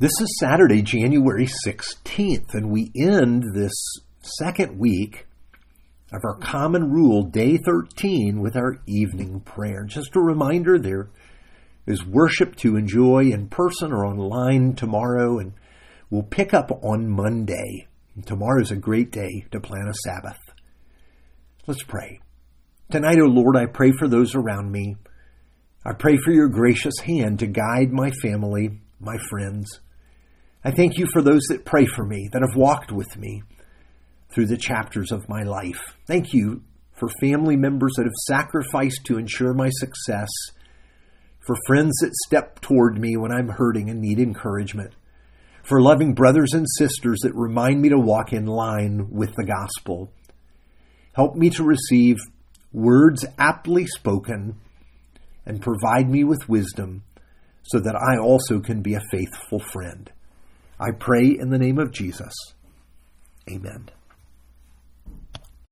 This is Saturday, January 16th, and we end this second week of our common rule, day 13, with our evening prayer. Just a reminder there is worship to enjoy in person or online tomorrow, and we'll pick up on Monday. Tomorrow's a great day to plan a Sabbath. Let's pray. Tonight, O oh Lord, I pray for those around me. I pray for your gracious hand to guide my family, my friends. I thank you for those that pray for me, that have walked with me through the chapters of my life. Thank you for family members that have sacrificed to ensure my success, for friends that step toward me when I'm hurting and need encouragement, for loving brothers and sisters that remind me to walk in line with the gospel. Help me to receive words aptly spoken and provide me with wisdom so that I also can be a faithful friend. I pray in the name of Jesus. Amen.